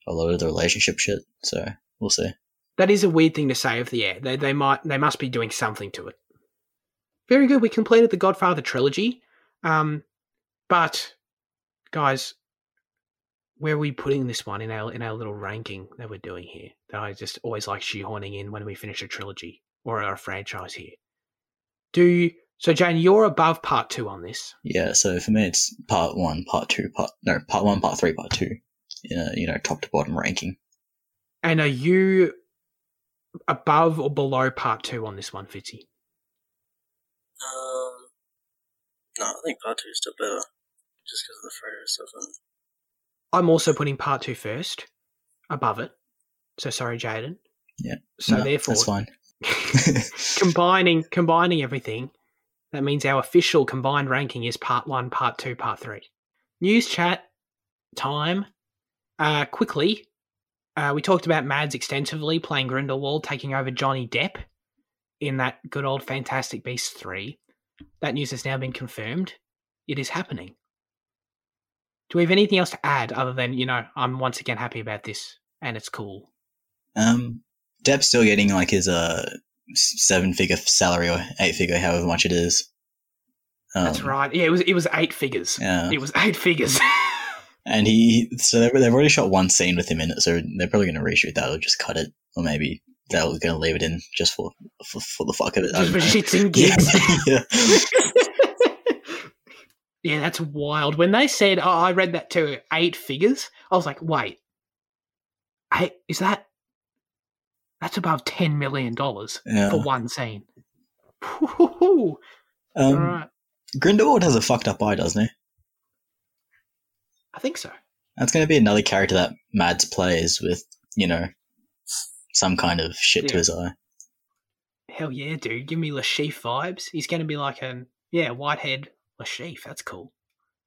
a lot of the relationship shit. So we'll see. that is a weird thing to say of the air. They, they might they must be doing something to it. Very good. We completed the Godfather trilogy. Um, but guys, where are we putting this one in our in our little ranking that we're doing here? That I just always like shoehorning in when we finish a trilogy or a franchise here. Do you, so, Jane? You're above part two on this. Yeah. So for me, it's part one, part two, part no, part one, part three, part two. Yeah, you know, top to bottom ranking. And are you above or below part two on this one, Fitzy? Um, no, I think part two is still better, just because of the Fredo stuff. And I'm also putting part two first, above it. So sorry, Jaden. Yeah. So No, therefore, that's fine. combining combining everything, that means our official combined ranking is part one, part two, part three. News chat time. Uh, quickly, uh, we talked about Mads extensively playing Grindelwald, taking over Johnny Depp in that good old Fantastic Beasts three. That news has now been confirmed. It is happening. Do we have anything else to add other than you know I'm once again happy about this and it's cool? Um, Depp's still getting like his uh seven figure salary or eight figure, however much it is. Um, That's right. Yeah, it was it was eight figures. Yeah, It was eight figures. and he so they've, they've already shot one scene with him in it, so they're probably going to reshoot that or just cut it, or maybe they're going to leave it in just for for, for the fuck of it. Just for shits and Yeah, gigs. yeah. Yeah, that's wild. When they said, oh, I read that to eight figures, I was like, wait, eight, is that, that's above $10 million Yeah. for one scene. Um, All right. Grindelwald has a fucked up eye, doesn't he? I think so. That's going to be another character that Mads plays with, you know, some kind of shit to his eye. Hell yeah, dude. Give me Le Chiffre vibes. He's going to be like an, yeah, whitehead Le Chiffre. That's cool.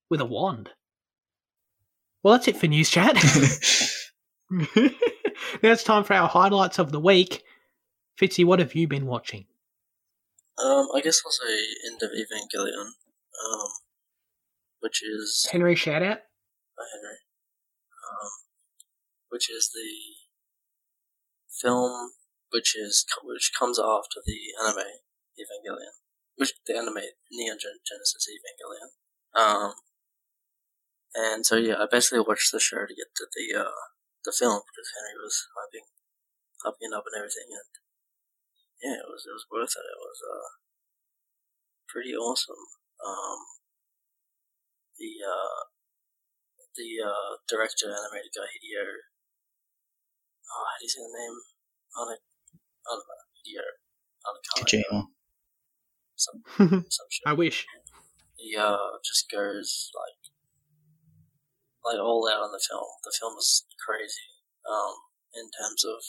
With a wand. Well, that's it for news chat. now it's time for our highlights of the week. Fitzy, what have you been watching? um, I guess I'll say End of Evangelion, um, which is Henry, shout out. by Henry, um, which is the film which is which comes after the anime Evangelion, which the anime Neon Gen- Genesis Evangelion. Um, and so yeah, I basically watched the show to get to the uh, the film because Henry was hyping, hyping it up and everything, and yeah, it was it was worth it. It was uh pretty awesome. Um, the uh, the uh, director animated guy Hideo. Oh, how do you say the name? Ana, I don't know. Hideo. Some some shit. I wish. He uh just goes like like all out on the film. The film is crazy. Um, in terms of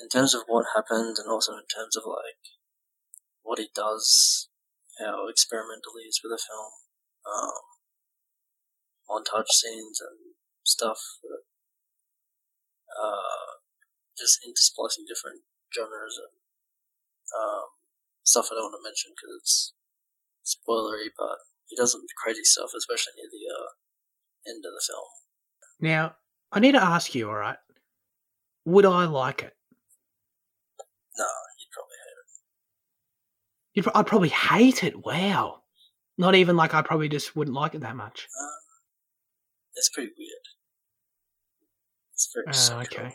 in terms of what happened, and also in terms of like what he does, how experimental he is with the film. Um, montage scenes and stuff. That, uh, just intersplicing different genres and um, stuff I don't want to mention because it's spoilery, but he does some crazy stuff, especially near the uh, end of the film. Now, I need to ask you, all right? Would I like it? No, you'd probably hate it. You'd, I'd probably hate it. Wow. Not even like I probably just wouldn't like it that much. Um, it's pretty weird. It's very Oh, sexual. okay.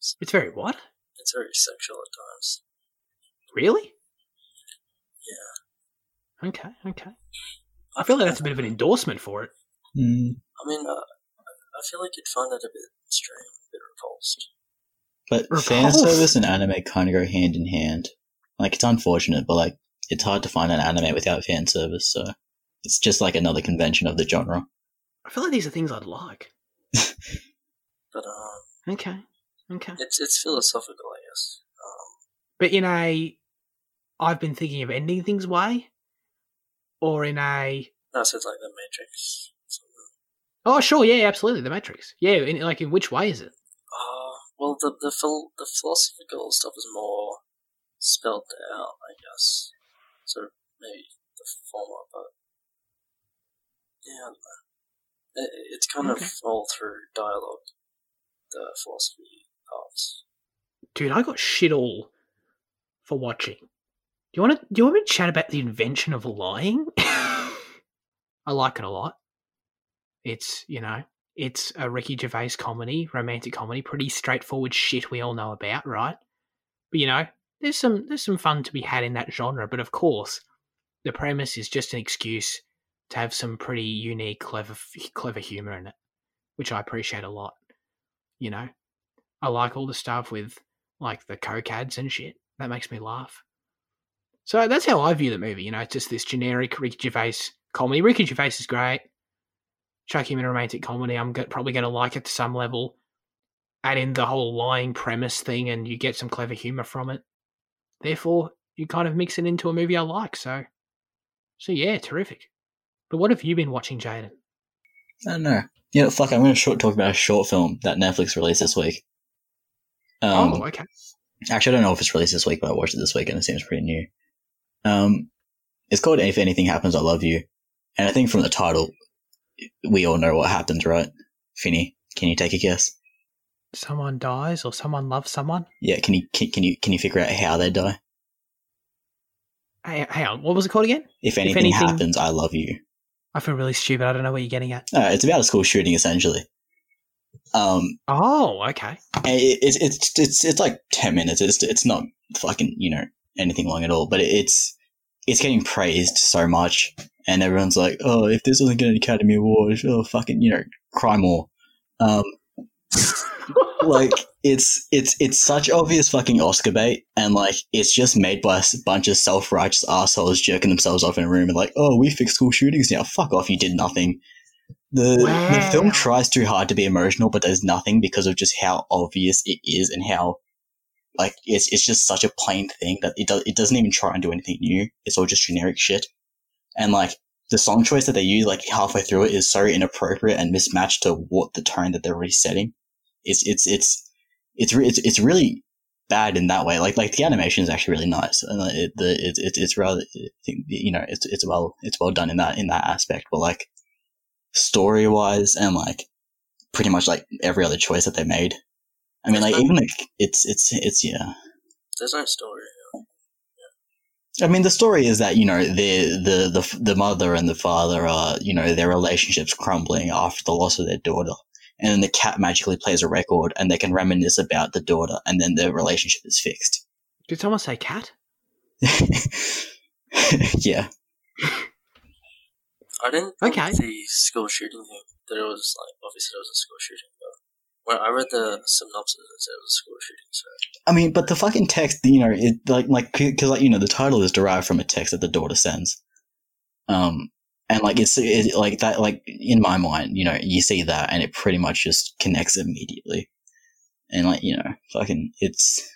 It's very what? It's very sexual at times. Really? Yeah. Okay, okay. I feel like that's a bit of an endorsement for it. Mm. I mean, uh, I feel like you'd find that a bit strange, a bit repulsed. But Repulsed. fan service and anime kind of go hand in hand. Like it's unfortunate, but like it's hard to find an anime without fan service. So it's just like another convention of the genre. I feel like these are things I'd like. But um, Okay, okay. it's it's philosophical, I guess. Um, But in a, I've been thinking of ending things way, or in a, no, so it's like the Matrix. oh sure, yeah, absolutely, the Matrix. Yeah, in, like in which way is it? Uh, well, the the phil- the philosophical stuff is more spelled out, I guess. So maybe the former, but yeah, I don't know. It, it's kind Okay. of all through dialogue, the philosophy parts. Dude, I got shit all for watching. Do you want to? Do you want me to chat about the invention of lying? I like it a lot. It's you know, it's a Ricky Gervais comedy, romantic comedy, pretty straightforward shit we all know about, right? But you know, there's some there's some fun to be had in that genre. But of course, the premise is just an excuse to have some pretty unique, clever, clever humor in it, which I appreciate a lot. You know, I like all the stuff with like the cocads and shit. That makes me laugh. So that's how I view the movie. You know, it's just this generic Ricky Gervais comedy. Ricky Gervais is great. Chuck him in a romantic comedy. I'm go- probably going to like it to some level. Add in the whole lying premise thing, and you get some clever humor from it. Therefore, you kind of mix it into a movie I like. So, so yeah, terrific. But what have you been watching, Jaden? I don't know. Yeah, fuck. I'm going to short talk about a short film that Netflix released this week. Um, oh, okay. Actually, I don't know if it's released this week, but I watched it this week and it seems pretty new. Um, it's called If Anything Happens, I Love You. And I think from the title, we all know what happens, right? Finny, can you take a guess? Someone dies or someone loves someone. Yeah, can you can, can you can you figure out how they die? Hey, hang on, what was it called again? If anything, anything- happens, I love you. I feel really stupid. I don't know what you're getting at. Uh, it's about a school shooting, essentially. Um, Oh, okay. it, it's it's it's it's like ten minutes. It's it's not fucking you know anything long at all, but it's it's getting praised so much, and everyone's like, oh, if this doesn't get an Academy Award, oh fucking you know, cry more. Um, like it's it's it's such obvious fucking Oscar bait, and like it's just made by a bunch of self righteous assholes jerking themselves off in a room and like, oh, we fix school shootings now. Fuck off, you did nothing. The the film tries too hard to be emotional, but does nothing because of just how obvious it is and how like it's it's just such a plain thing that it does it doesn't even try and do anything new. It's all just generic shit, and like the song choice that they use like halfway through it is so inappropriate and mismatched to what the tone that they're resetting. It's it's it's it's it's, it's really bad in that way. Like like the animation is actually really nice, and it, the it, it, it's rather you know it's it's well it's well done in that in that aspect. But like story wise and like pretty much like every other choice that they made. I mean, like even like it's it's it's yeah. There's no story. I mean, the story is that you know the the the the mother and the father are you know their relationships crumbling after the loss of their daughter, and then the cat magically plays a record, and they can reminisce about the daughter, and then their relationship is fixed. Did someone say cat? yeah, I didn't think Okay. the school shooting thing that it was like obviously it was a school shooting, when I read the synopsis, it said it was a school shooting. So I mean, but the fucking text, you know, it like like because like you know the title is derived from a text that the daughter sends, um, and like it's it, like that like in my mind, you know, you see that and it pretty much just connects immediately, and like you know, fucking it's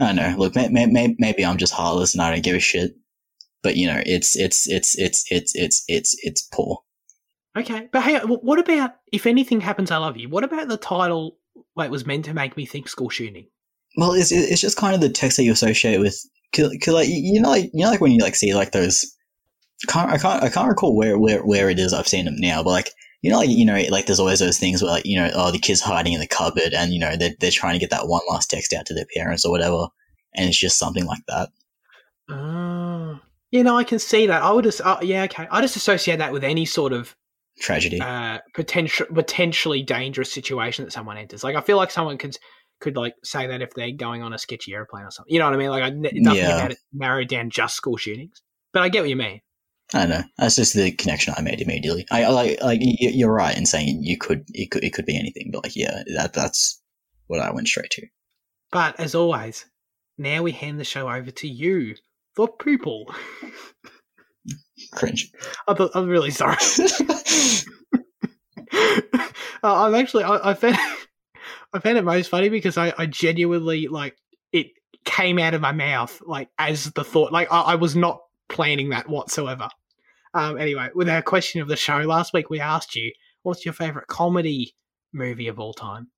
I don't know. Look, may, may, may, maybe I'm just heartless and I don't give a shit, but you know, it's it's it's it's it's it's it's it's poor. Okay, but hey, what about if anything happens, I love you? What about the title? Like, was meant to make me think school shooting. Well, it's it's just kind of the text that you associate with because like you know, like you know, like when you like see like those. I can't I can't I can't recall where where where it is. I've seen them now, but like you know, like you know, like there's always those things where like you know, oh, the kid's hiding in the cupboard, and you know they're they're trying to get that one last text out to their parents or whatever, and it's just something like that. Oh. You know, I can see that. I would just, uh, yeah, okay. I just associate that with any sort of Tragedy. uh, potential, potentially dangerous situation that someone enters. Like, I feel like someone could could like say that if they're going on a sketchy airplane or something. You know what I mean? Like, I, nothing Yeah. about it narrowed down just school shootings. But I get what you mean. I know. That's just the connection I made immediately. I I like like you're right in saying you could it could it could be anything, but like yeah, that that's what I went straight to. But as always, now we hand the show over to you, the people. Cringe. I'm, I'm really sorry. uh, I'm actually I, I found I found it most funny because I, I genuinely like it came out of my mouth like as the thought like I, I was not planning that whatsoever. Um, anyway, with our question of the show last week, we asked you what's your favorite comedy movie of all time.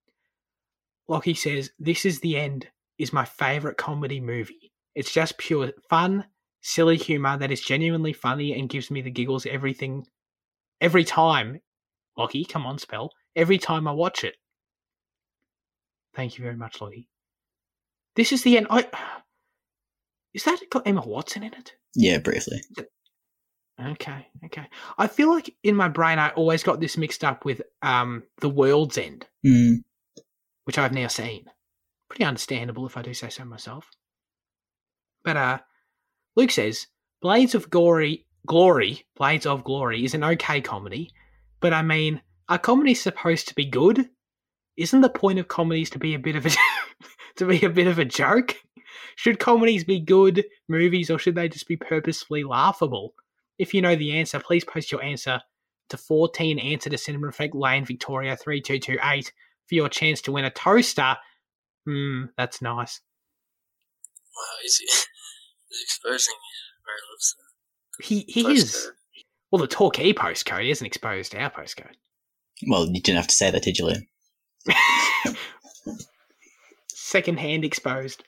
Lockie says this is the end is my favorite comedy movie. It's just pure fun, silly humor that is genuinely funny and gives me the giggles everything every time. Lockie, come on, spell. Every time I watch it. Thank you very much, Lockie. This is the end. I is that got Emma Watson in it? yeah, briefly. Okay, okay. I feel like in my brain I always got this mixed up with um The World's End, Mm, which I've now seen. Pretty understandable if I do say so myself. But uh Luke says Blades of Glory Glory, Blades of Glory is an okay comedy, but I mean, are comedies supposed to be good? Isn't the point of comedies to be a bit of a to be a bit of a joke? Should comedies be good movies or should they just be purposefully laughable? If you know the answer, please post your answer to 14 answer to Cinema Effect Lane Victoria 3228 for your chance to win a toaster. Hmm, that's nice. Wow, he's, he's exposing where he lives. He he Postcode. is. Well, the Torquay postcode isn't exposed to our postcode. well, you didn't have to say that, did you, Liam? Second hand exposed.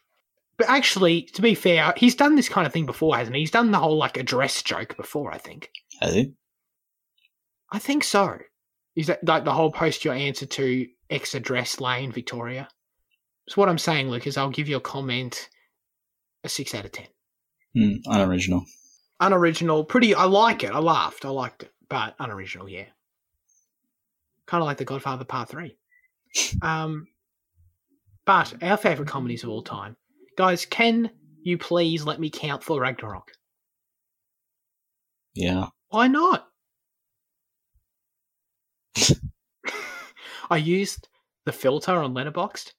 But actually, to be fair, he's done this kind of thing before, hasn't he? He's done the whole like address joke before, I think. Has he? I think so. Is that like the whole post your answer to X address lane, Victoria? So what I'm saying, Luke, is I'll give your comment a six out of ten. Mm, unoriginal. Unoriginal, pretty. I like it. I laughed. I liked it, but unoriginal, yeah. Kind of like The Godfather Part Three. um, but our favorite comedies of all time, guys. Can you please let me count for Ragnarok? Yeah. Why not? I used the filter on Letterboxd,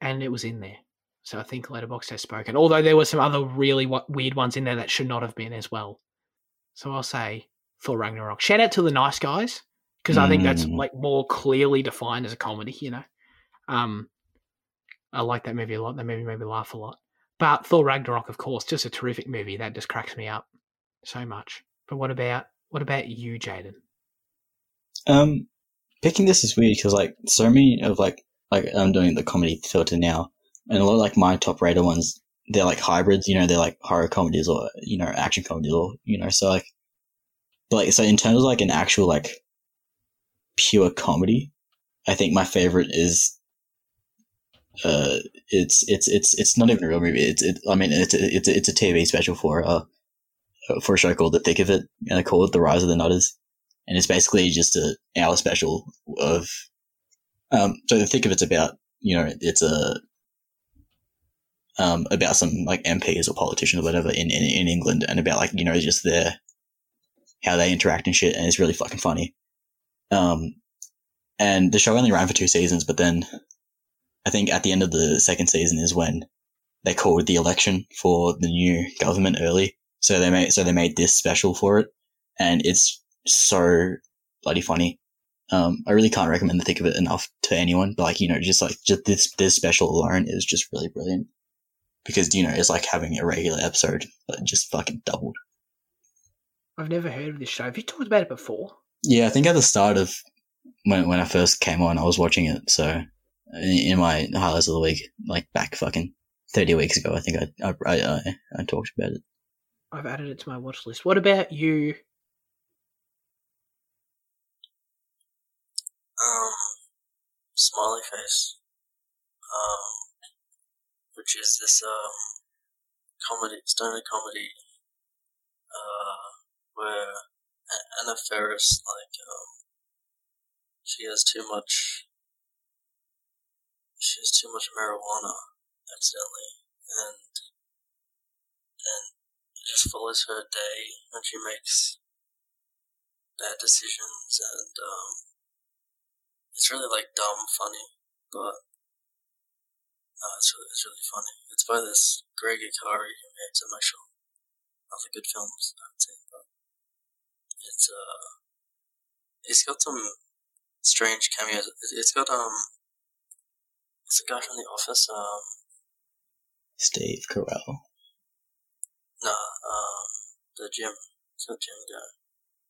and it was in there. So I think Letterboxd has spoken. Although there were some other really weird ones in there that should not have been as well. So I'll say Thor Ragnarok. Shout out to the nice guys because I think that's Mm. like more clearly defined as a comedy. You know, um, I like that movie a lot. That movie made me laugh a lot. But Thor Ragnarok, of course, just a terrific movie that just cracks me up so much. But what about what about you, Jaden? Um, picking this is weird because like so many of like like I'm doing the comedy filter now, and a lot of like my top rated ones, they're like hybrids. You know, they're like horror comedies or you know action comedies or you know so like, but like so in terms of like an actual like pure comedy, I think my favorite is. Uh, it's it's it's it's not even a real movie. It's it. I mean, it's a, it's it's a TV special for uh for a show called The Thick of It, and I call it The Rise of the Nutters and it's basically just a hour special of um so the thick of it's about you know it's a um about some like MPs or politicians or whatever in, in in England and about like you know just their how they interact and shit and it's really fucking funny um and the show only ran for two seasons but then I think at the end of the second season is when they called the election for the new government early so they made so they made this special for it and it's so bloody funny. Um, I really can't recommend the thick of it enough to anyone, but like, you know, just like, just this, this special alone is just really brilliant. Because, you know, it's like having a regular episode, but just fucking doubled. I've never heard of this show. Have you talked about it before? Yeah, I think at the start of when, when I first came on, I was watching it, so in, in my highlights of the week, like back fucking thirty weeks ago. I think I I I, I, I talked about it. I've added it to my watch list. What about you? Um, Smiley Face. Um, which is this um comedy, stoner comedy. Uh, where Anna Faris like um she has too much. She has too much marijuana accidentally, and and it just follows her day, and she makes bad decisions, and um, it's really like dumb funny, but uh, it's really it's really funny. It's by this Gregg Araki who made some actual other good films. I'd say, but it's uh, it's got some strange cameos. It- It's got um, it's a guy from The Office. Um, Steve Carell, nah, um, the Jim, it's got Jim guy.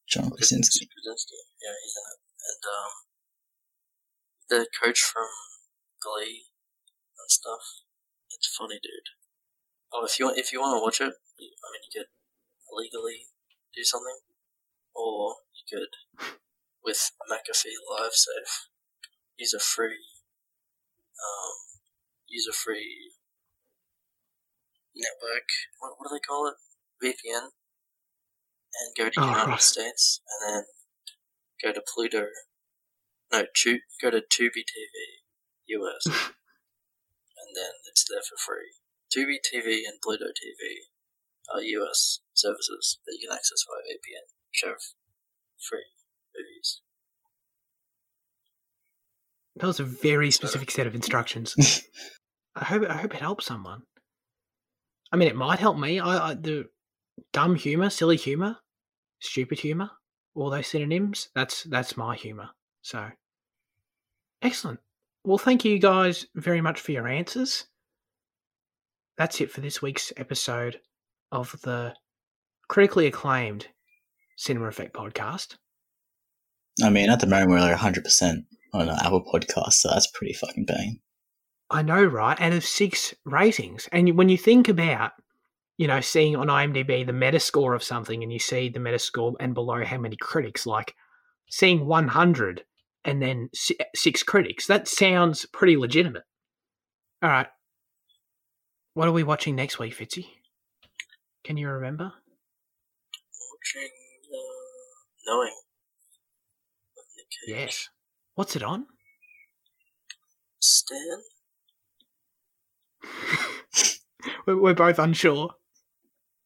John Krasinski. Krasinski. Yeah, he's in it. And um, the coach from Glee and stuff. It's funny, dude. Oh, if you if you want to watch it, you, I mean, you could legally do something, or you could with McAfee Live Safe use a free um use a free network. What, what do they call it? VPN. And go to Oh, United right. States, and then go to Pluto. No, tu- go to Tubi TV US, and then it's there for free. Tubi TV and Pluto TV are US services that you can access via VPN, which have free movies. That was a very specific set of instructions. I hope I hope it helps someone. I mean, it might help me. I, I the dumb humor, silly humor, stupid humor, all those synonyms. That's that's my humor. So excellent. Well, thank you guys very much for your answers. That's it for this week's episode of the critically acclaimed Cinema Effect podcast. I mean, at the moment we're like hundred percent on an Apple Podcast, so that's pretty fucking bang. I know, right? Out of six ratings. And when you think about, you know, seeing on IMDb the Metascore of something and you see the Metascore and below how many critics, like seeing 100 and then six critics, that sounds pretty legitimate. All right. What are we watching next week, Fitzy? Can you remember? Watching uh, Knowing. with Nick Cage. Yes. What's it on? Stan? We're, we're both unsure.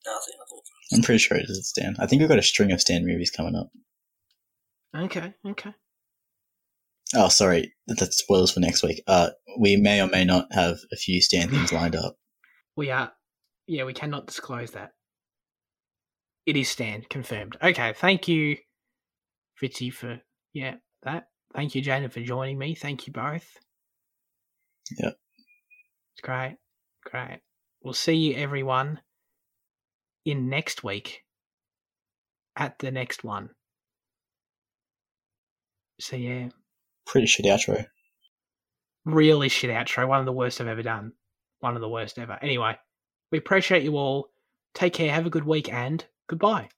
Nothing. I thought I'm pretty sure it is Stan. I think we've got a string of Stan movies coming up. Okay, okay. Oh, sorry, that's spoilers for next week. Uh, we may or may not have a few Stan things lined up. We are, yeah, we cannot disclose that. It is stand confirmed. Okay, thank you, Fitzy, for, yeah, that. Thank you, Jaden, for joining me. Thank you both. Yep. It's great, great. We'll see you, everyone, in next week at the next one. So, yeah, Pretty shit outro. really shit outro. One of the worst I've ever done. One of the worst ever. Anyway, we appreciate you all. Take care. Have a good week and goodbye.